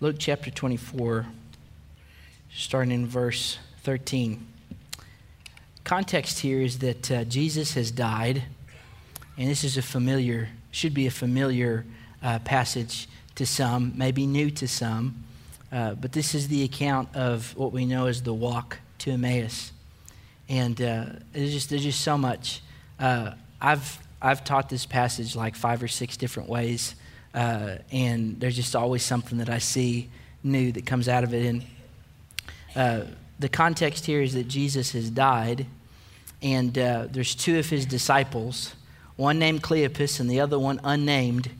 Luke chapter 24, starting in verse 13. Context here is that uh, Jesus has died, and this is a familiar, should be a familiar uh, passage to some, maybe new to some, uh, but this is the account of what we know as the walk to Emmaus. And uh, there's, just, there's just so much. Uh, I've, I've taught this passage like five or six different ways. Uh, and there's just always something that I see new that comes out of it. And uh, the context here is that Jesus has died, and uh, there's two of his disciples, one named Cleopas and the other one unnamed,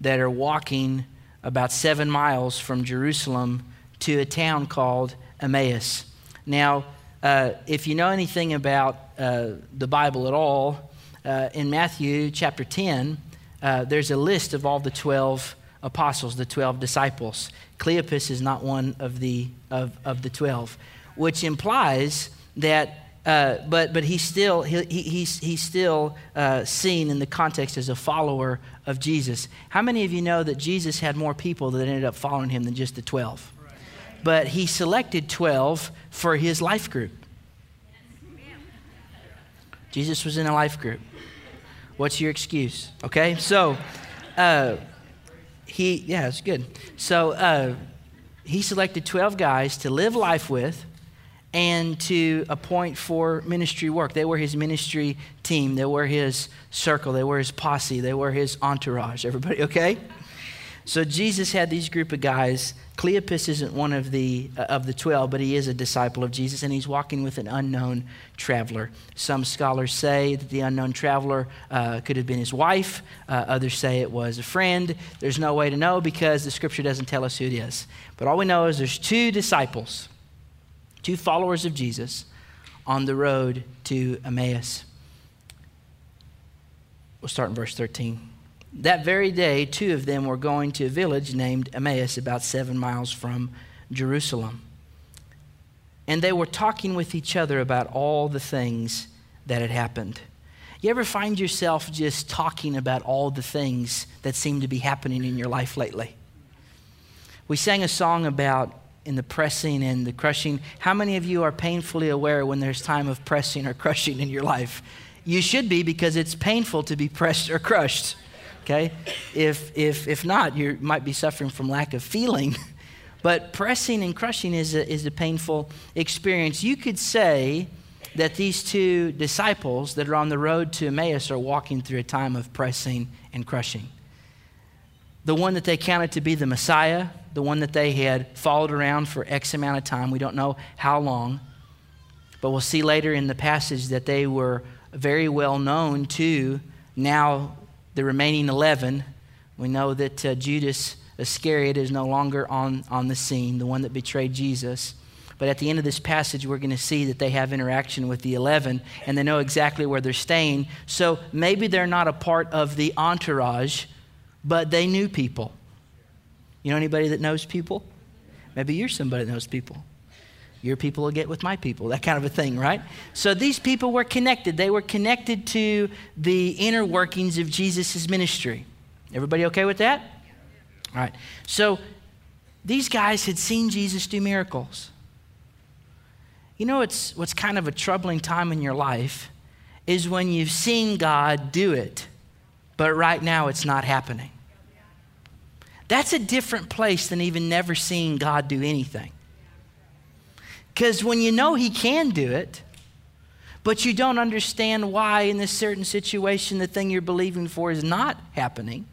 that are walking about seven miles from Jerusalem to a town called Emmaus. Now, uh, if you know anything about uh, the Bible at all, uh, in Matthew chapter 10, uh, there's a list of all the 12 apostles, the 12 disciples. Cleopas is not one of the, of, of the 12, which implies that, uh, but, but he's still, he, he's, he's still uh, seen in the context as a follower of Jesus. How many of you know that Jesus had more people that ended up following him than just the 12? But he selected 12 for his life group. Jesus was in a life group. What's your excuse? Okay, so uh, he, yeah, it's good. So uh, he selected 12 guys to live life with and to appoint for ministry work. They were his ministry team, they were his circle, they were his posse, they were his entourage. Everybody okay? So Jesus had these group of guys. Cleopas isn't one of the uh, of the 12, but he is a disciple of Jesus and he's walking with an unknown traveler. Some scholars say that the unknown traveler uh, could have been his wife. Uh, others say it was a friend. There's no way to know because the scripture doesn't tell us who it is. But all we know is there's two disciples, two followers of Jesus on the road to Emmaus. We'll start in verse 13. That very day, two of them were going to a village named Emmaus, about seven miles from Jerusalem. And they were talking with each other about all the things that had happened. You ever find yourself just talking about all the things that seem to be happening in your life lately? We sang a song about in the pressing and the crushing. How many of you are painfully aware when there's time of pressing or crushing in your life? You should be because it's painful to be pressed or crushed okay? If, if, if not, you might be suffering from lack of feeling. But pressing and crushing is a, is a painful experience. You could say that these two disciples that are on the road to Emmaus are walking through a time of pressing and crushing. The one that they counted to be the Messiah, the one that they had followed around for X amount of time, we don't know how long, but we'll see later in the passage that they were very well known to now the remaining 11, we know that uh, Judas Iscariot is no longer on, on the scene, the one that betrayed Jesus. But at the end of this passage, we're going to see that they have interaction with the 11 and they know exactly where they're staying. So maybe they're not a part of the entourage, but they knew people. You know anybody that knows people? Maybe you're somebody that knows people. Your people will get with my people, that kind of a thing, right? So these people were connected. They were connected to the inner workings of Jesus' ministry. Everybody okay with that? All right. So these guys had seen Jesus do miracles. You know, it's what's kind of a troubling time in your life is when you've seen God do it, but right now it's not happening. That's a different place than even never seeing God do anything. Because when you know He can do it, but you don't understand why in this certain situation the thing you're believing for is not happening,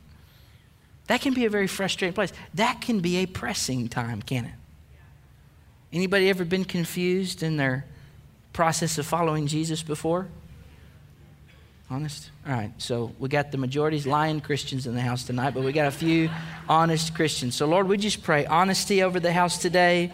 that can be a very frustrating place. That can be a pressing time, can it? Anybody ever been confused in their process of following Jesus before? Honest? All right, so we got the majority's lying Christians in the house tonight, but we got a few honest Christians. So, Lord, we just pray honesty over the house today.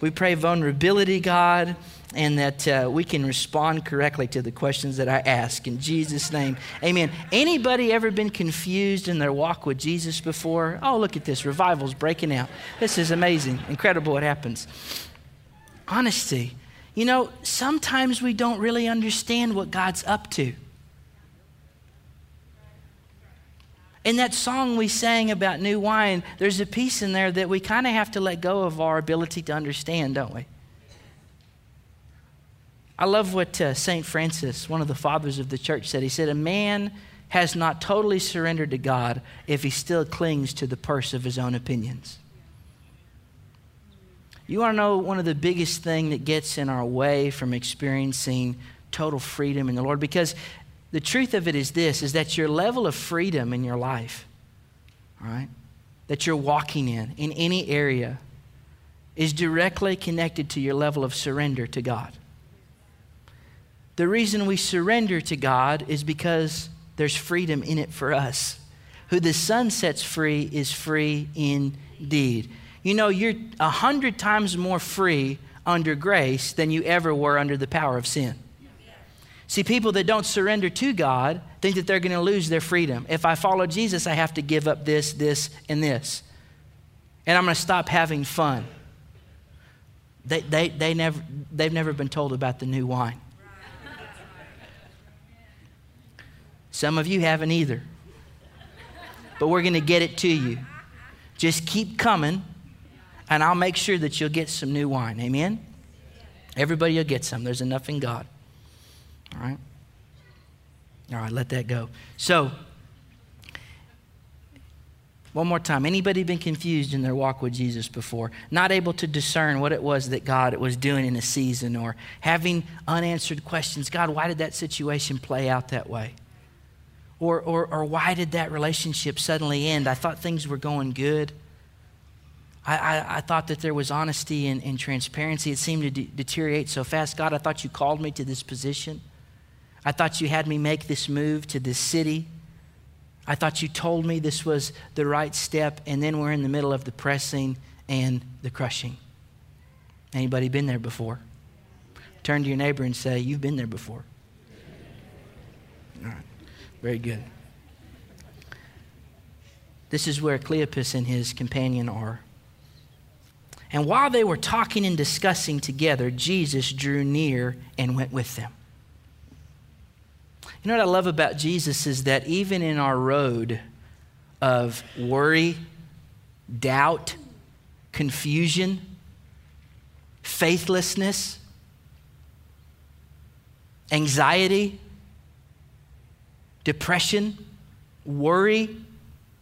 We pray vulnerability, God, and that uh, we can respond correctly to the questions that I ask. In Jesus' name, amen. Anybody ever been confused in their walk with Jesus before? Oh, look at this. Revival's breaking out. This is amazing. Incredible what happens. Honesty. You know, sometimes we don't really understand what God's up to. In that song we sang about new wine, there's a piece in there that we kind of have to let go of our ability to understand, don't we? I love what uh, St. Francis, one of the fathers of the church, said. He said, A man has not totally surrendered to God if he still clings to the purse of his own opinions. You want to know one of the biggest thing that gets in our way from experiencing total freedom in the Lord? Because the truth of it is this is that your level of freedom in your life, all right, that you're walking in, in any area, is directly connected to your level of surrender to God. The reason we surrender to God is because there's freedom in it for us. Who the Son sets free is free indeed. You know, you're a hundred times more free under grace than you ever were under the power of sin. See, people that don't surrender to God think that they're going to lose their freedom. If I follow Jesus, I have to give up this, this, and this. And I'm going to stop having fun. They, they, they never, they've never been told about the new wine. Some of you haven't either. But we're going to get it to you. Just keep coming, and I'll make sure that you'll get some new wine. Amen? Everybody will get some. There's enough in God. All right? All right, let that go. So, one more time. Anybody been confused in their walk with Jesus before? Not able to discern what it was that God was doing in a season or having unanswered questions. God, why did that situation play out that way? Or, or, or why did that relationship suddenly end? I thought things were going good. I, I, I thought that there was honesty and, and transparency. It seemed to de- deteriorate so fast. God, I thought you called me to this position. I thought you had me make this move to this city. I thought you told me this was the right step, and then we're in the middle of the pressing and the crushing. Anybody been there before? Turn to your neighbor and say, You've been there before. All right, very good. This is where Cleopas and his companion are. And while they were talking and discussing together, Jesus drew near and went with them. You know what I love about Jesus is that even in our road of worry, doubt, confusion, faithlessness, anxiety, depression, worry,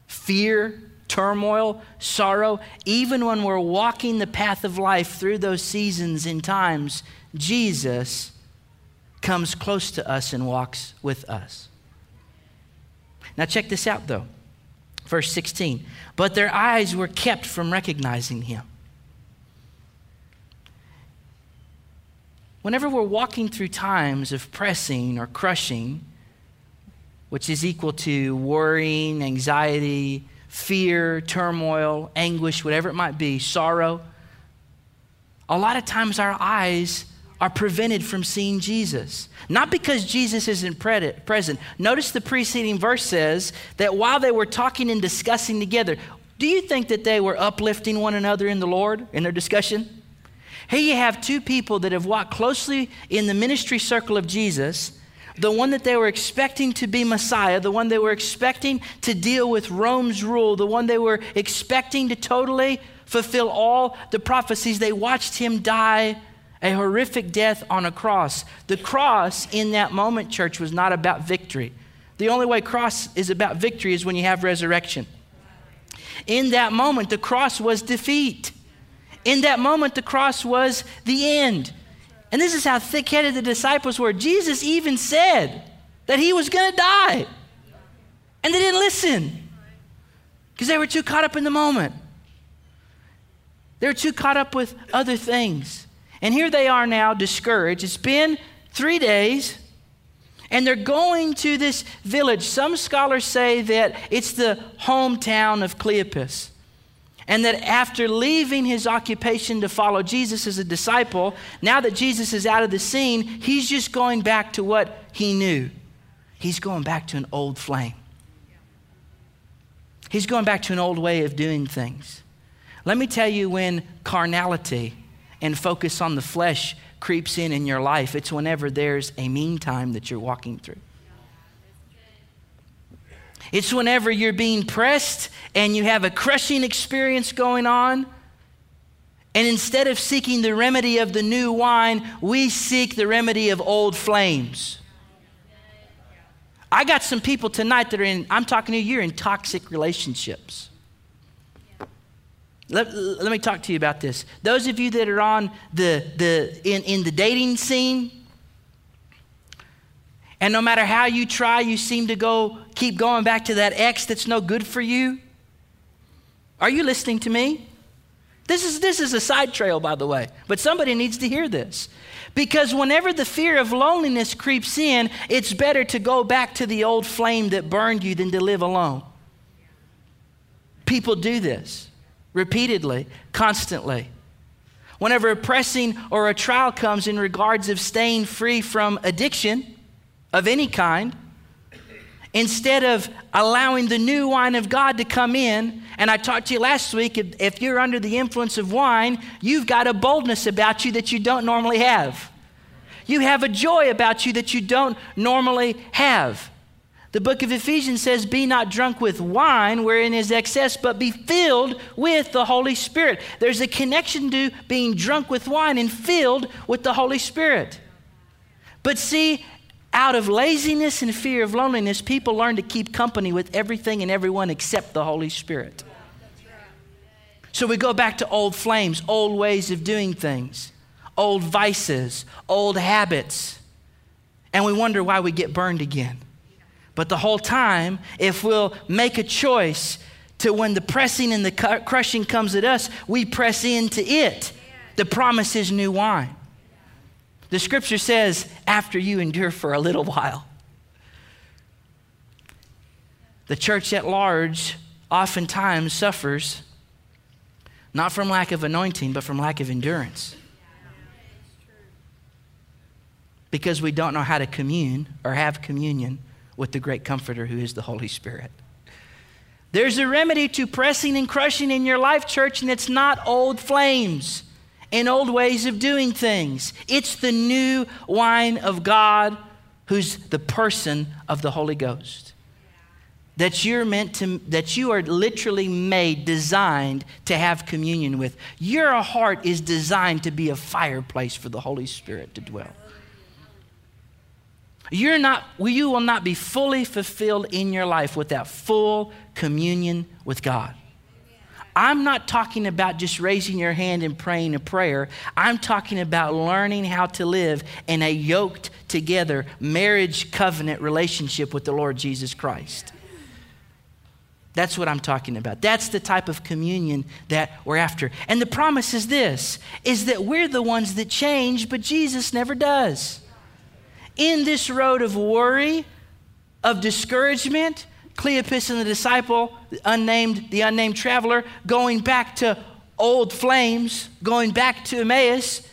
fear, turmoil, sorrow, even when we're walking the path of life through those seasons and times, Jesus comes close to us and walks with us. Now, check this out though. Verse 16. But their eyes were kept from recognizing him. Whenever we're walking through times of pressing or crushing, which is equal to worrying, anxiety, fear, turmoil, anguish, whatever it might be, sorrow, a lot of times our eyes are prevented from seeing Jesus. Not because Jesus isn't present. Notice the preceding verse says that while they were talking and discussing together, do you think that they were uplifting one another in the Lord in their discussion? Here you have two people that have walked closely in the ministry circle of Jesus, the one that they were expecting to be Messiah, the one they were expecting to deal with Rome's rule, the one they were expecting to totally fulfill all the prophecies. They watched him die a horrific death on a cross. The cross in that moment, church, was not about victory. The only way cross is about victory is when you have resurrection. In that moment, the cross was defeat. In that moment, the cross was the end. And this is how thick headed the disciples were. Jesus even said that he was going to die. And they didn't listen because they were too caught up in the moment. They were too caught up with other things. And here they are now discouraged. It's been three days, and they're going to this village. Some scholars say that it's the hometown of Cleopas. And that after leaving his occupation to follow Jesus as a disciple, now that Jesus is out of the scene, he's just going back to what he knew. He's going back to an old flame. He's going back to an old way of doing things. Let me tell you when carnality and focus on the flesh creeps in in your life, it's whenever there's a meantime that you're walking through. It's whenever you're being pressed and you have a crushing experience going on. And instead of seeking the remedy of the new wine, we seek the remedy of old flames. I got some people tonight that are in, I'm talking to you, you're in toxic relationships. Let, let me talk to you about this. Those of you that are on the, the in, in the dating scene, and no matter how you try, you seem to go keep going back to that ex that's no good for you. Are you listening to me? This is, this is a side trail, by the way, but somebody needs to hear this. Because whenever the fear of loneliness creeps in, it's better to go back to the old flame that burned you than to live alone. People do this repeatedly, constantly. Whenever a pressing or a trial comes in regards of staying free from addiction of any kind, instead of allowing the new wine of God to come in, and I talked to you last week, if, if, you're under the influence of wine, you've got a boldness about you that you don't normally have. You have a joy about you that you don't normally have. The book of Ephesians says, Be not drunk with wine wherein is excess, but be filled with the Holy Spirit. There's a connection to being drunk with wine and filled with the Holy Spirit. But see, out of laziness and fear of loneliness, people learn to keep company with everything and everyone except the Holy Spirit. So we go back to old flames, old ways of doing things, old vices, old habits, and we wonder why we get burned again. But the whole time, if we'll make a choice to when the pressing and the crushing comes at us, we press into it. The promise is new wine. The scripture says, after you endure for a little while. The church at large oftentimes suffers not from lack of anointing, but from lack of endurance. Because we don't know how to commune or have communion with the great comforter who is the Holy Spirit. There's a remedy to pressing and crushing in your life, church, and it's not old flames and old ways of doing things. It's the new wine of God who's the person of the Holy Ghost. That you're meant to, that you are literally made, designed to have communion with. Your heart is designed to be a fireplace for the Holy Spirit to dwell. You're not, you will not be fully fulfilled in your life without full communion with God. I'm not talking about just raising your hand and praying a prayer. I'm talking about learning how to live in a yoked together marriage covenant relationship with the Lord Jesus Christ. That's what I'm talking about. That's the type of communion that we're after. And the promise is this is that we're the ones that change, but Jesus never does in this road of worry, of discouragement, Cleopas and the disciple, the unnamed, the unnamed traveler, going back to old flames, going back to Emmaus,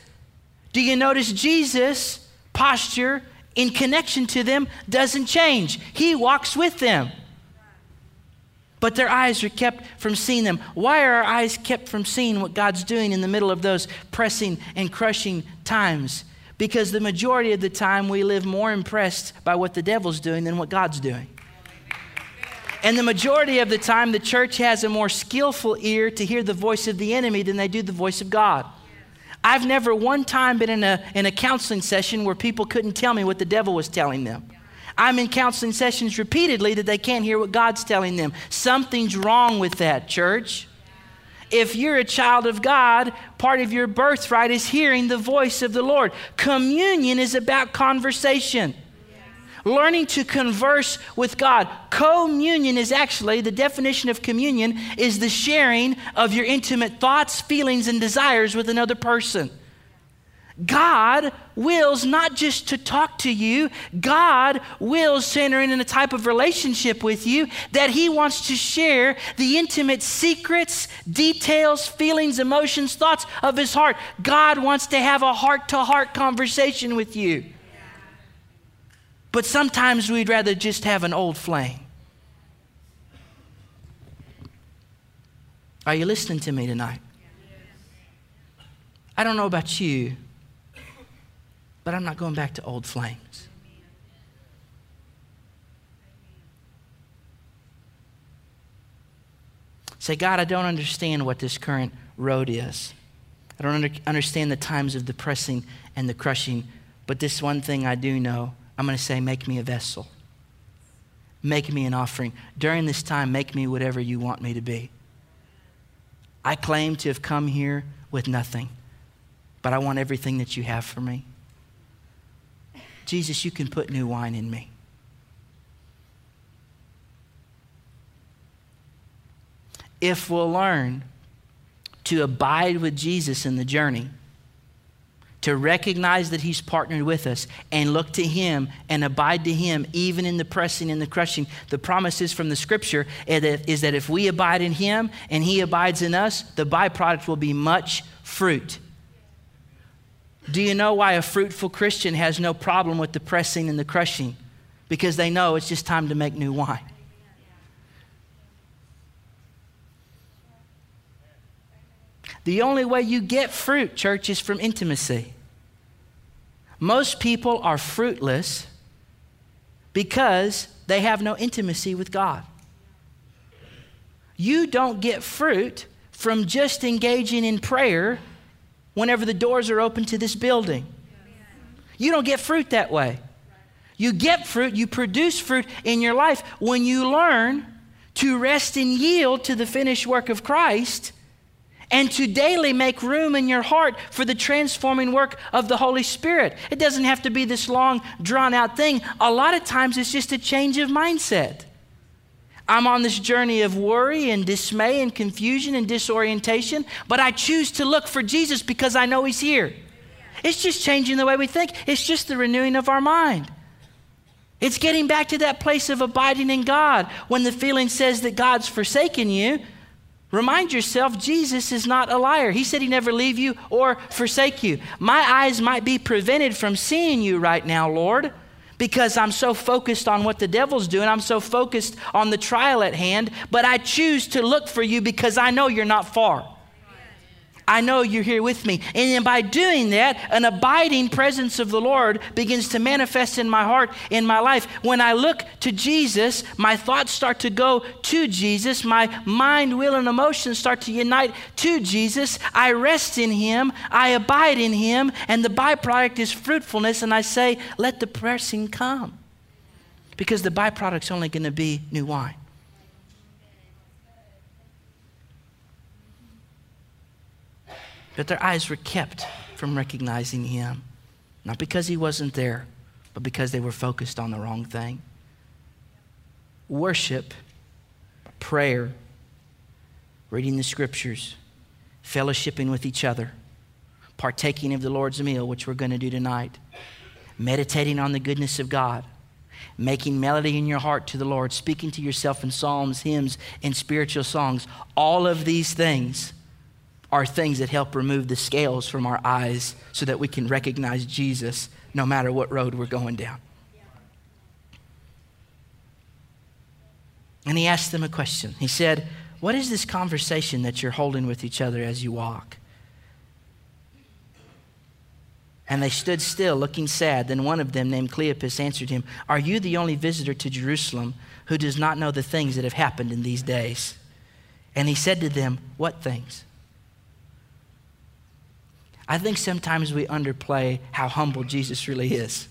do you notice Jesus' posture in connection to them doesn't change? He walks with them. But their eyes are kept from seeing them. Why are our eyes kept from seeing what God's doing in the middle of those pressing and crushing times? Because the majority of the time we live more impressed by what the devil's doing than what God's doing. And the majority of the time, the church has a more skillful ear to hear the voice of the enemy than they do the voice of God. I've never one time been in a, in a counseling session where people couldn't tell me what the devil was telling them. I'm in counseling sessions repeatedly that they can't hear what God's telling them. Something's wrong with that, church if you're a child of God, part of your birthright is hearing the voice of the Lord. Communion is about conversation. Learning to converse with God. Communion is actually the definition of communion is the sharing of your intimate thoughts, feelings, and desires with another person. God wills not just to talk to you, God wills to enter in a type of relationship with you that He wants to share the intimate secrets, details, feelings, emotions, thoughts of His heart. God wants to have a heart to heart conversation with you. But sometimes we'd rather just have an old flame. Are you listening to me tonight? I don't know about you but I'm not going back to old flames. Say, God, I don't understand what this current road is. I don't under, understand the times of the pressing and the crushing, but this one thing I do know I'm going to say, Make me a vessel. Make me an offering. During this time, make me whatever you want me to be. I claim to have come here with nothing, but I want everything that you have for me. Jesus, you can put new wine in me. If we'll learn to abide with Jesus in the journey, to recognize that He's partnered with us and look to Him and abide to Him, even in the pressing and the crushing. The promises from the Scripture eh, is that if we abide in Him and He abides in us, the byproduct will be much fruit. Do you know why a fruitful Christian has no problem with the pressing and the crushing? Because they know it's just time to make new wine. The only way you get fruit, church, is from intimacy. Most people are fruitless because they have no intimacy with God. You don't get fruit from just engaging in prayer whenever the doors are open to this building. You don't get fruit that way. You get fruit, you produce fruit in your life when you learn to rest and yield to the finished work of Christ and to daily make room in your heart for the transforming work of the Holy Spirit. It doesn't have to be this long, drawn out thing. A lot of times it's just a change of mindset. I'm on this journey of worry and dismay and confusion and disorientation, but I choose to look for Jesus because I know He's here. It's just changing the way we think, it's just the renewing of our mind. It's getting back to that place of abiding in God. When the feeling says that God's forsaken you, Remind yourself, Jesus is not a liar. He said he never leave you or forsake you. My eyes might be prevented from seeing you right now, Lord, because I'm so focused on what the devil's doing. I'm so focused on the trial at hand, but I choose to look for you because I know you're not far. I know you're here with me. And then by doing that, an abiding presence of the Lord begins to manifest in my heart, in my life. When I look to Jesus, my thoughts start to go to Jesus. My mind, will, and emotions start to unite to Jesus. I rest in Him. I abide in Him. And the byproduct is fruitfulness. And I say, let the pressing come. Because the byproduct's only going to be new wine. But their eyes were kept from recognizing him. Not because he wasn't there, but because they were focused on the wrong thing. Worship, prayer, reading the scriptures, fellowshipping with each other, partaking of the Lord's meal, which we're going to do tonight, meditating on the goodness of God, making melody in your heart to the Lord, speaking to yourself in psalms, hymns, and spiritual songs. All of these things are things that help remove the scales from our eyes so that we can recognize Jesus no matter what road we're going down. And he asked them a question. He said, What is this conversation that you're holding with each other as you walk? And they stood still, looking sad. Then one of them, named Cleopas, answered him, Are you the only visitor to Jerusalem who does not know the things that have happened in these days? And he said to them, What things? I think sometimes we underplay how humble Jesus really is.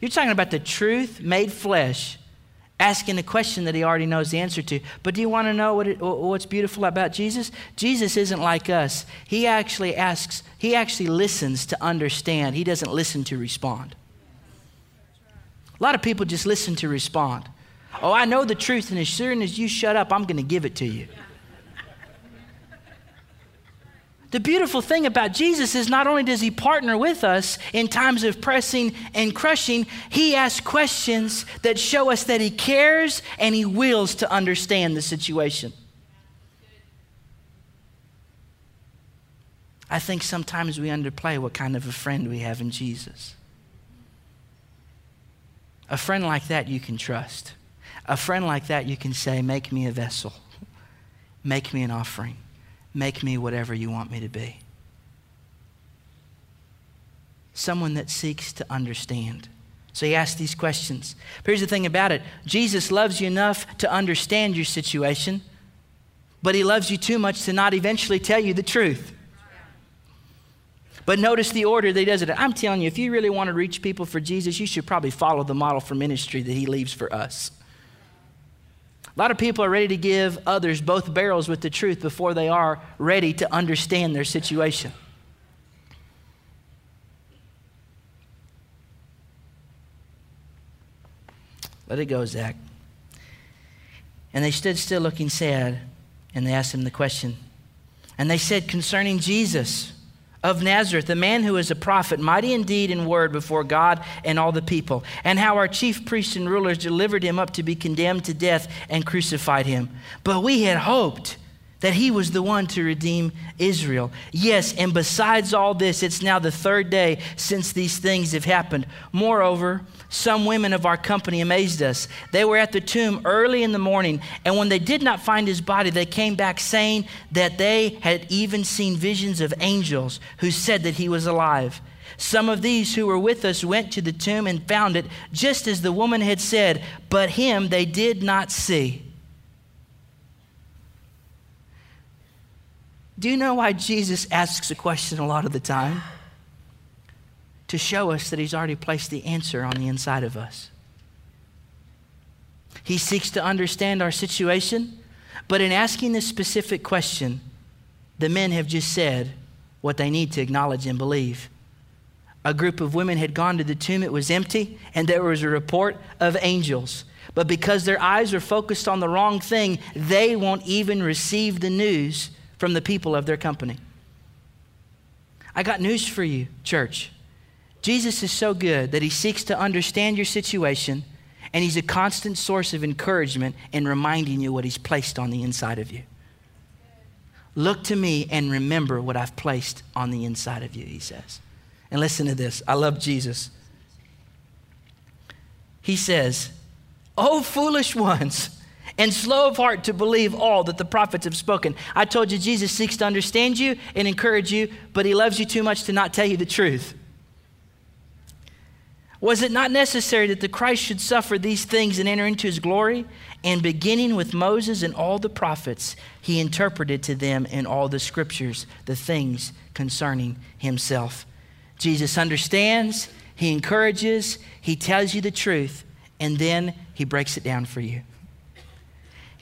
You're talking about the truth made flesh, asking a question that he already knows the answer to. But do you want to know what it, what's beautiful about Jesus? Jesus isn't like us. He actually asks, he actually listens to understand, he doesn't listen to respond. A lot of people just listen to respond. Oh, I know the truth, and as soon as you shut up, I'm going to give it to you. The beautiful thing about Jesus is not only does he partner with us in times of pressing and crushing, he asks questions that show us that he cares and he wills to understand the situation. I think sometimes we underplay what kind of a friend we have in Jesus. A friend like that you can trust. A friend like that you can say, Make me a vessel, make me an offering. Make me whatever you want me to be. Someone that seeks to understand. So he asks these questions. But here's the thing about it Jesus loves you enough to understand your situation, but he loves you too much to not eventually tell you the truth. But notice the order that he does it. I'm telling you, if you really want to reach people for Jesus, you should probably follow the model for ministry that he leaves for us. A lot of people are ready to give others both barrels with the truth before they are ready to understand their situation. Let it go, Zach. And they stood still looking sad, and they asked him the question. And they said, Concerning Jesus of Nazareth, a man who is a prophet, mighty indeed in word before God and all the people, and how our chief priests and rulers delivered him up to be condemned to death and crucified him. But we had hoped that he was the one to redeem Israel. Yes, and besides all this, it's now the third day since these things have happened. Moreover, some women of our company amazed us. They were at the tomb early in the morning, and when they did not find his body, they came back saying that they had even seen visions of angels who said that he was alive. Some of these who were with us went to the tomb and found it just as the woman had said, but him they did not see. Do you know why Jesus asks a question a lot of the time? To show us that he's already placed the answer on the inside of us. He seeks to understand our situation, but in asking this specific question, the men have just said what they need to acknowledge and believe. A group of women had gone to the tomb, it was empty, and there was a report of angels. But because their eyes are focused on the wrong thing, they won't even receive the news from the people of their company. I got news for you, church. Jesus is so good that he seeks to understand your situation, and he's a constant source of encouragement in reminding you what he's placed on the inside of you. Look to me and remember what I've placed on the inside of you, he says. And listen to this. I love Jesus. He says, Oh, foolish ones and slow of heart to believe all that the prophets have spoken. I told you Jesus seeks to understand you and encourage you, but he loves you too much to not tell you the truth. Was it not necessary that the Christ should suffer these things and enter into his glory? And beginning with Moses and all the prophets, he interpreted to them in all the scriptures the things concerning himself. Jesus understands, he encourages, he tells you the truth, and then he breaks it down for you.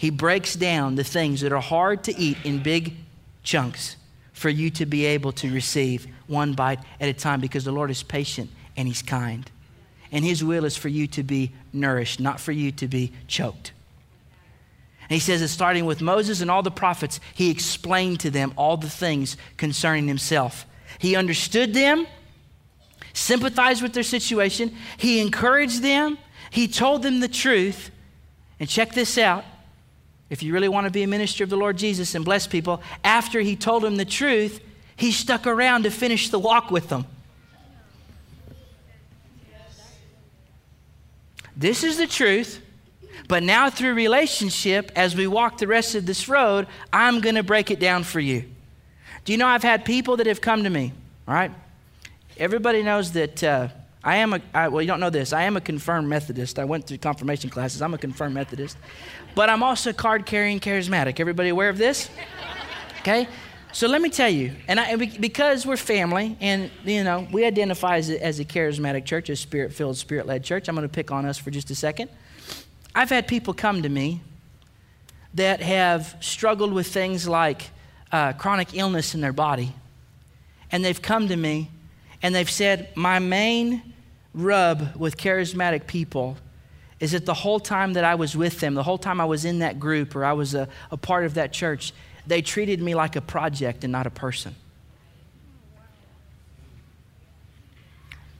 He breaks down the things that are hard to eat in big chunks for you to be able to receive one bite at a time because the Lord is patient and He's kind. And His will is for you to be nourished, not for you to be choked. And He says that starting with Moses and all the prophets, He explained to them all the things concerning Himself. He understood them, sympathized with their situation, He encouraged them, He told them the truth. And check this out if you really want to be a minister of the Lord Jesus and bless people, after he told them the truth, he stuck around to finish the walk with them. This is the truth. But now, through relationship, as we walk the rest of this road, I'm going to break it down for you. Do you know I've had people that have come to me, all right? Everybody knows that uh, I am a, I, well, you don't know this. I am a confirmed Methodist. I went through confirmation classes. I'm a confirmed Methodist. But I'm also card carrying charismatic. Everybody aware of this? Okay? So let me tell you, and I, because we're family, and you know we identify as a, as a charismatic church, a spirit-filled, spirit-led church. I'm going to pick on us for just a second. I've had people come to me that have struggled with things like uh, chronic illness in their body, and they've come to me and they've said, "My main rub with charismatic people is that the whole time that I was with them, the whole time I was in that group or I was a, a part of that church, they treated me like a project and not a person.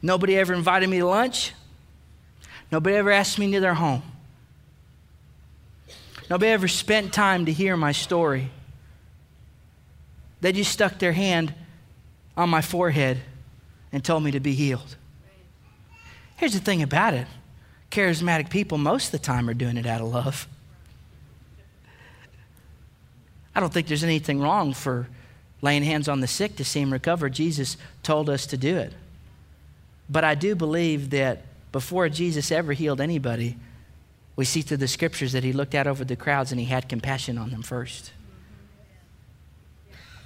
Nobody ever invited me to lunch. Nobody ever asked me into their home. Nobody ever spent time to hear my story. They just stuck their hand on my forehead and told me to be healed. Here's the thing about it charismatic people, most of the time, are doing it out of love. I don't think there's anything wrong for laying hands on the sick to see him recover. Jesus told us to do it. But I do believe that before Jesus ever healed anybody, we see through the scriptures that he looked out over the crowds and he had compassion on them first.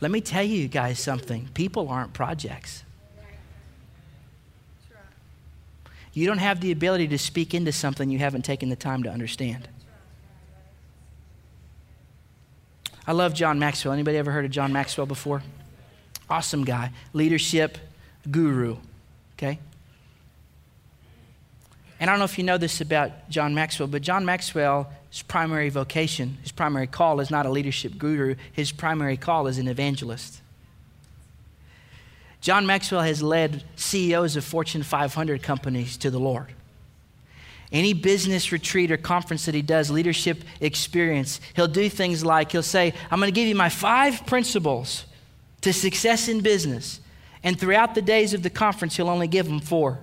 Let me tell you guys something people aren't projects. You don't have the ability to speak into something you haven't taken the time to understand. I love John Maxwell. Anybody ever heard of John Maxwell before? Awesome guy, leadership guru, okay? And I don't know if you know this about John Maxwell, but John Maxwell's primary vocation, his primary call is not a leadership guru, his primary call is an evangelist. John Maxwell has led CEOs of Fortune 500 companies to the Lord. Any business retreat or conference that he does, leadership experience, he'll do things like he'll say, I'm going to give you my five principles to success in business. And throughout the days of the conference, he'll only give them four.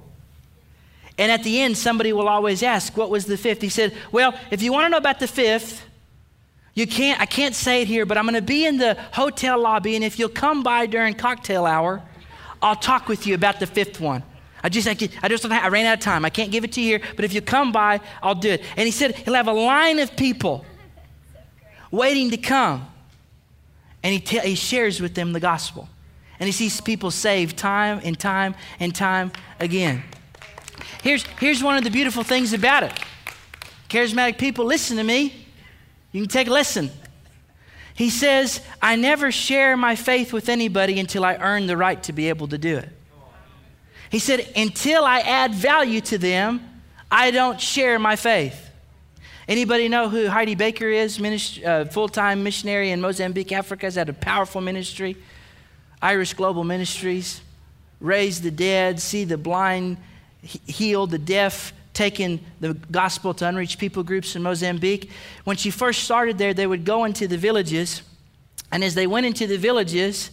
And at the end, somebody will always ask, What was the fifth? He said, Well, if you want to know about the fifth, you can't, I can't say it here, but I'm going to be in the hotel lobby, and if you'll come by during cocktail hour, I'll talk with you about the fifth one. I just, I, I just, I ran out of time. I can't give it to you here, but if you come by, I'll do it. And he said he'll have a line of people waiting to come, and he, te- he shares with them the gospel. And he sees people saved time and time and time again. Here's, here's one of the beautiful things about it. Charismatic people, listen to me. You can take a listen. He says, I never share my faith with anybody until I earn the right to be able to do it. He said, until I add value to them, I don't share my faith. Anybody know who Heidi Baker is? uh, full-time missionary in Mozambique, Africa. Has had a powerful ministry. Iris Global Ministries. Raise the dead, see the blind, heal the deaf, taking the gospel to unreached people groups in Mozambique. When she first started there, they would go into the villages, and as they went into the villages,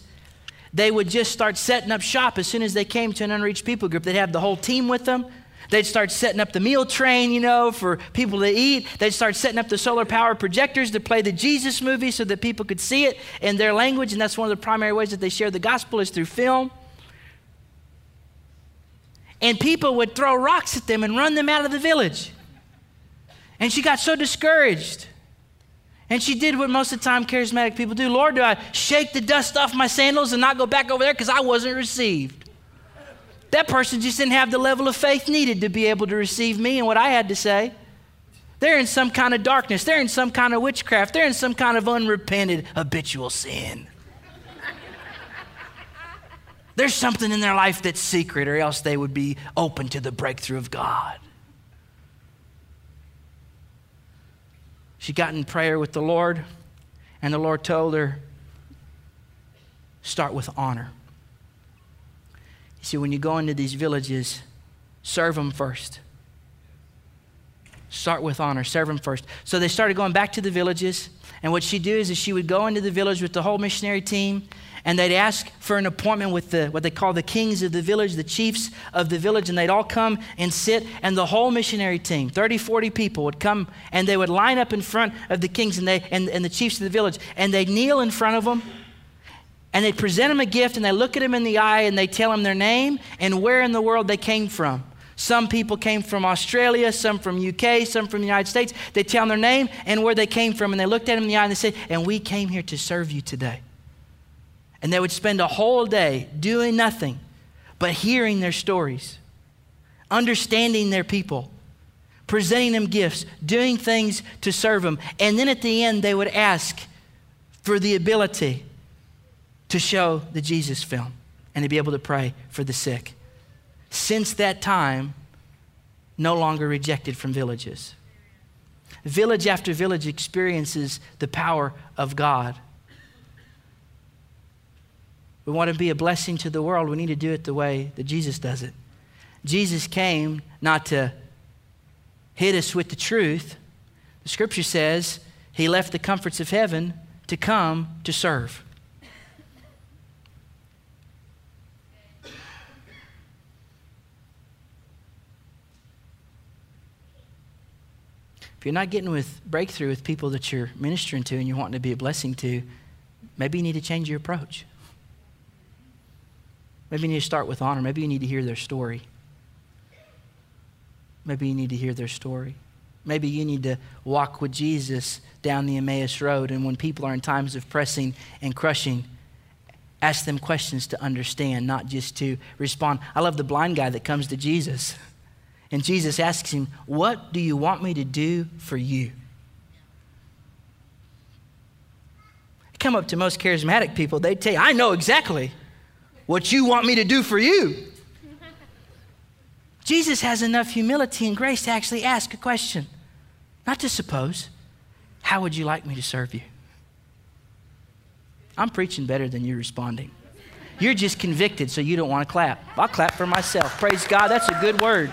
they would just start setting up shop as soon as they came to an unreached people group. They'd have the whole team with them. They'd start setting up the meal train, you know, for people to eat. They'd start setting up the solar power projectors to play the Jesus movie so that people could see it in their language. And that's one of the primary ways that they share the gospel is through film and people would throw rocks at them and run them out of the village. And she got so discouraged. And she did what most of the time charismatic people do Lord, do I shake the dust off my sandals and not go back over there because I wasn't received? That person just didn't have the level of faith needed to be able to receive me and what I had to say. They're in some kind of darkness, they're in some kind of witchcraft, they're in some kind of unrepented habitual sin. There's something in their life that's secret, or else they would be open to the breakthrough of God. She got in prayer with the Lord, and the Lord told her, start with honor. You see, when you go into these villages, serve them first. Start with honor, serve them first. So they started going back to the villages, and what she'd do is, is she would go into the village with the whole missionary team, and they'd ask for an appointment with the, what they call the kings of the village, the chiefs of the village, and they'd all come and sit, and the whole missionary team, 30, 40 people, would come and they would line up in front of the kings and, they, and, and the chiefs of the village, and they'd kneel in front of them, and they'd present them a gift, and they look at them in the eye, and they tell them their name and where in the world they came from. Some people came from Australia, some from UK, some from the United States. They tell them their name and where they came from, and they looked at them in the eye and they said, And we came here to serve you today. And they would spend a whole day doing nothing but hearing their stories, understanding their people, presenting them gifts, doing things to serve them. And then at the end, they would ask for the ability to show the Jesus film and to be able to pray for the sick. Since that time, no longer rejected from villages. Village after village experiences the power of God we want to be a blessing to the world, we need to do it the way that Jesus does it. Jesus came not to hit us with the truth. The scripture says he left the comforts of heaven to come to serve. If you're not getting with breakthrough with people that you're ministering to and you're wanting to be a blessing to, maybe you need to change your approach. Maybe you need to start with honor. Maybe you need to hear their story. Maybe you need to hear their story. Maybe you need to walk with Jesus down the Emmaus Road, and when people are in times of pressing and crushing, Ask them questions to understand, not just to respond. I love the blind guy that comes to Jesus. And Jesus asks him, What do you want me to do for you? I Come up to most charismatic people, they tell you, I know exactly what you want me to do for you. Jesus has enough humility and grace to actually ask a question, not to suppose. How would you like me to serve you? I'm preaching better than you're responding. You're just convicted, so you don't want to clap. I'll clap for myself. Praise God. That's a good word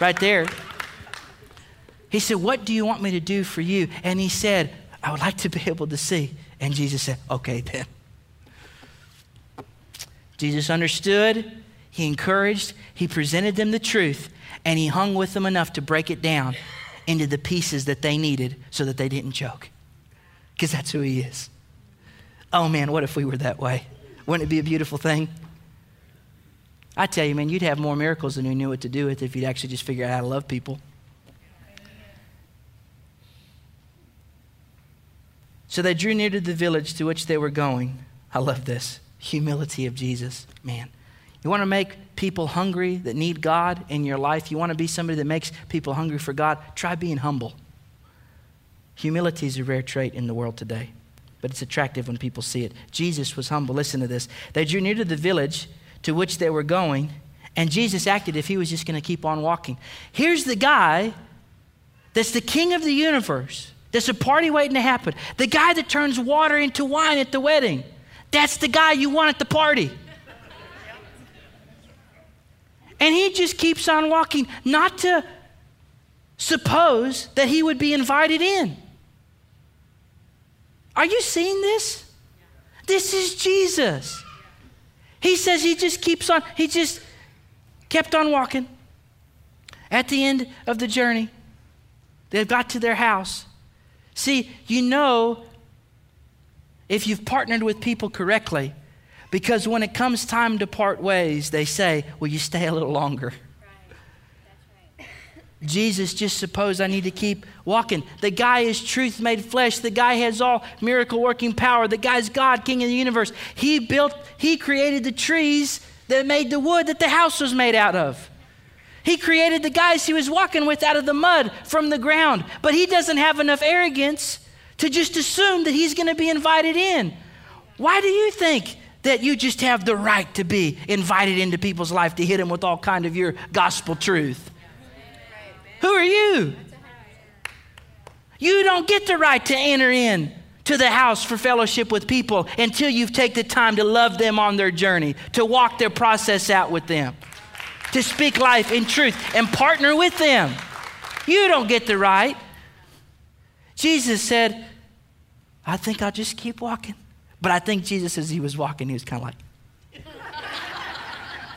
right there. He said, What do you want me to do for you? And he said, I would like to be able to see. And Jesus said, Okay, then. Jesus understood, he encouraged, he presented them the truth, and he hung with them enough to break it down into the pieces that they needed so that they didn't choke. Because that's who he is. Oh man, what if we were that way? Wouldn't it be a beautiful thing? I tell you, man, you'd have more miracles than you knew what to do with if you'd actually just figure out how to love people. So they drew near to the village to which they were going. I love this humility of Jesus, man. You want to make people hungry that need God in your life? You want to be somebody that makes people hungry for God? Try being humble. Humility is a rare trait in the world today, but it's attractive when people see it. Jesus was humble. Listen to this. They drew near to the village to which they were going, and Jesus acted if he was just going to keep on walking. Here's the guy that's the king of the universe. There's a party waiting to happen. The guy that turns water into wine at the wedding. That's the guy you want at the party. And he just keeps on walking, not to suppose that he would be invited in. Are you seeing this? This is Jesus. He says he just keeps on, he just kept on walking. At the end of the journey, they've got to their house. See, you know if you've partnered with people correctly, because when it comes time to part ways, they say, Will you stay a little longer? Jesus just suppose I need to keep walking. The guy is truth made flesh. The guy has all miracle working power. The guy's God, King of the universe. He built, he created the trees that made the wood that the house was made out of. He created the guys he was walking with out of the mud from the ground. But he doesn't have enough arrogance to just assume that he's going to be invited in. Why do you think that you just have the right to be invited into people's life to hit them with all kind of your gospel truth? Who are you? You don't get the right to enter in to the house for fellowship with people until you take the time to love them on their journey, to walk their process out with them, to speak life in truth and partner with them. You don't get the right. Jesus said, I think I'll just keep walking. But I think Jesus, as he was walking, he was kind of like,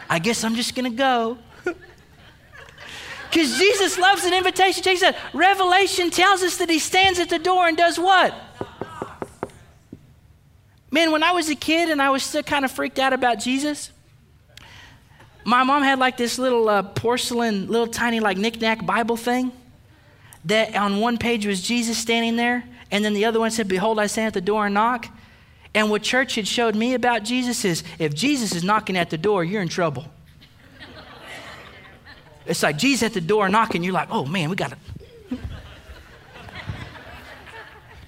I guess I'm just going to go. Because Jesus loves an invitation. Jesus said, Revelation tells us that he stands at the door and does what? Man, when I was a kid and I was still kind of freaked out about Jesus, my mom had like this little uh, porcelain, little tiny like knickknack Bible thing that on one page was Jesus standing there, and then the other one said, Behold, I stand at the door and knock. And what church had showed me about Jesus is if Jesus is knocking at the door, you're in trouble. It's like Jesus at the door knocking, you're like, oh man, we got to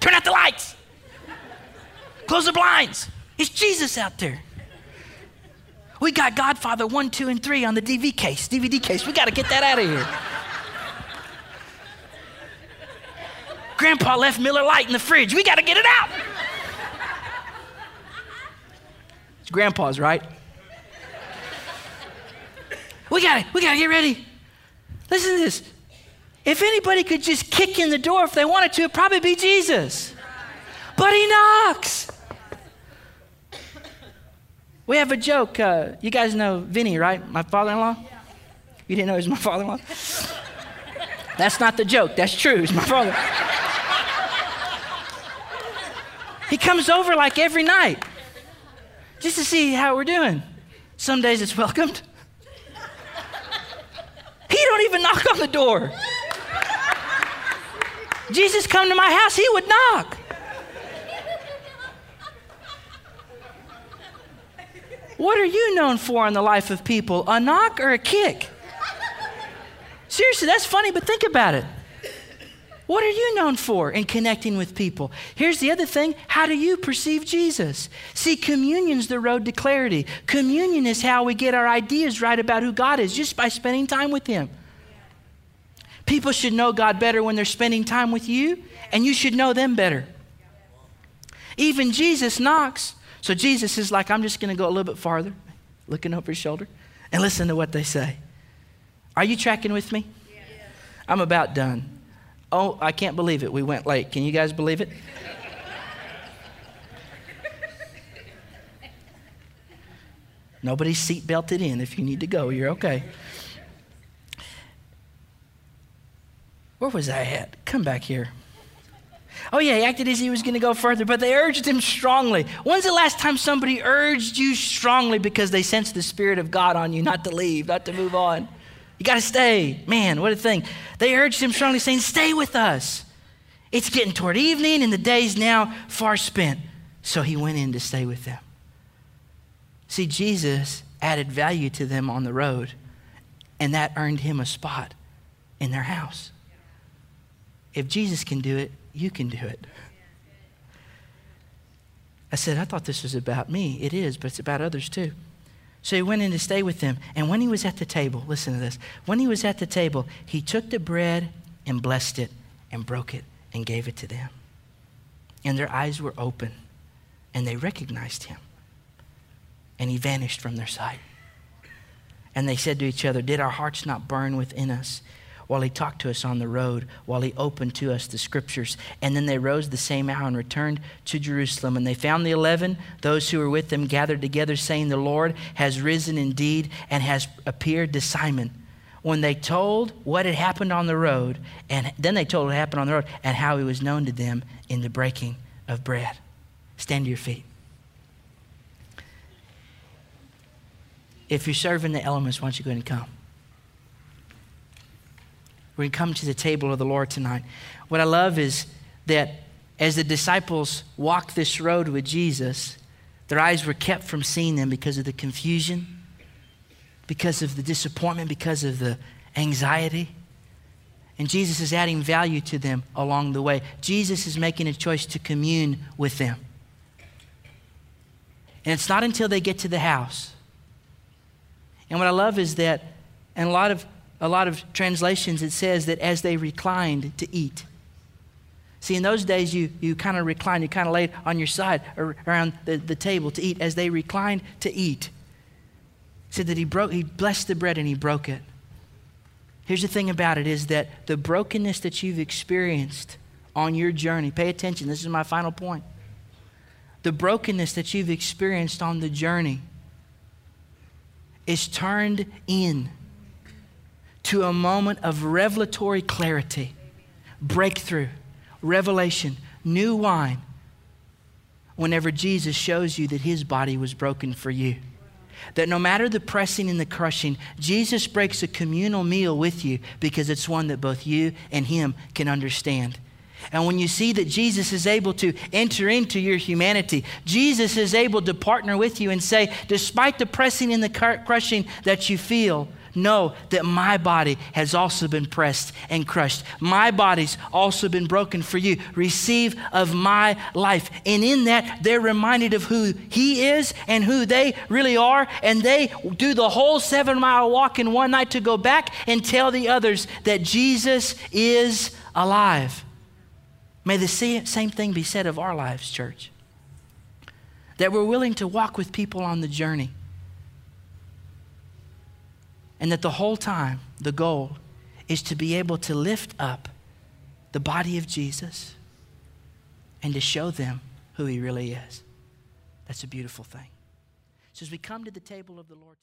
turn out the lights, close the blinds. It's Jesus out there. We got Godfather 1, 2, and 3 on the DVD case, DVD case. We got to get that out of here. Grandpa left Miller Lite in the fridge. We got to get it out. It's Grandpa's, right? We got to we got to get ready. Listen to this. If anybody could just kick in the door if they wanted to, it'd probably be Jesus. But he knocks. We have a joke. Uh, you guys know Vinny, right? My father in law? You didn't know he was my father in law? That's not the joke. That's true. He's my father. He comes over like every night just to see how we're doing. Some days it's welcomed. He don't even knock on the door. Jesus come to my house, he would knock. What are you known for in the life of people? A knock or a kick? Seriously, that's funny, but think about it. What are you known for in connecting with people? Here's the other thing how do you perceive Jesus? See, communion's the road to clarity. Communion is how we get our ideas right about who God is, just by spending time with Him. People should know God better when they're spending time with you, and you should know them better. Even Jesus knocks. So Jesus is like, I'm just going to go a little bit farther, looking over his shoulder, and listen to what they say. Are you tracking with me? I'm about done. Oh, I can't believe it. We went late. Can you guys believe it? Nobody's seat belted in. If you need to go, you're okay. Where was I at? Come back here. Oh, yeah, he acted as he was going to go further, but they urged him strongly. When's the last time somebody urged you strongly because they sensed the Spirit of God on you not to leave, not to move on? You got to stay. Man, what a thing. They urged him strongly, saying, Stay with us. It's getting toward evening, and the day's now far spent. So he went in to stay with them. See, Jesus added value to them on the road, and that earned him a spot in their house. If Jesus can do it, you can do it. I said, I thought this was about me. It is, but it's about others too. So he went in to stay with them. And when he was at the table, listen to this. When he was at the table, he took the bread and blessed it and broke it and gave it to them. And their eyes were open and they recognized him. And he vanished from their sight. And they said to each other, Did our hearts not burn within us while he talked to us on the road, while he opened to us the scriptures. And then they rose the same hour and returned to Jerusalem. And they found the eleven, those who were with them gathered together, saying, The Lord has risen indeed and has appeared to Simon. When they told what had happened on the road, and then they told what happened on the road and how he was known to them in the breaking of bread. Stand to your feet. If you're serving the elements, why don't you go ahead and come? We're going to come to the table of the Lord tonight. What I love is that as the disciples walked this road with Jesus, their eyes were kept from seeing them because of the confusion, because of the disappointment, because of the anxiety. And Jesus is adding value to them along the way. Jesus is making a choice to commune with them. And it's not until they get to the house. And what I love is that, and a lot of a lot of translations, it says that as they reclined to eat. See, in those days, you, you kind of reclined, you kind of laid on your side around the, the table to eat. As they reclined to eat, said that he broke, he blessed the bread and he broke it. Here's the thing about it is that the brokenness that you've experienced on your journey, pay attention, this is my final point. The brokenness that you've experienced on the journey is turned in to a moment of revelatory clarity, breakthrough, revelation, new wine, whenever Jesus shows you that his body was broken for you. That no matter the pressing and the crushing, Jesus breaks a communal meal with you because it's one that both you and him can understand. And when you see that Jesus is able to enter into your humanity, Jesus is able to partner with you and say, despite the pressing and the crushing that you feel, know that my body has also been pressed and crushed. My body's also been broken for you. Receive of my life. And in that, they're reminded of who He is and who they really are. And they do the whole seven mile walk in one night to go back and tell the others that Jesus is alive. May the same thing be said of our lives, church. That we're willing to walk with people on the journey and that the whole time, the goal is to be able to lift up the body of Jesus and to show them who he really is. That's a beautiful thing. So as we come to the table of the Lord.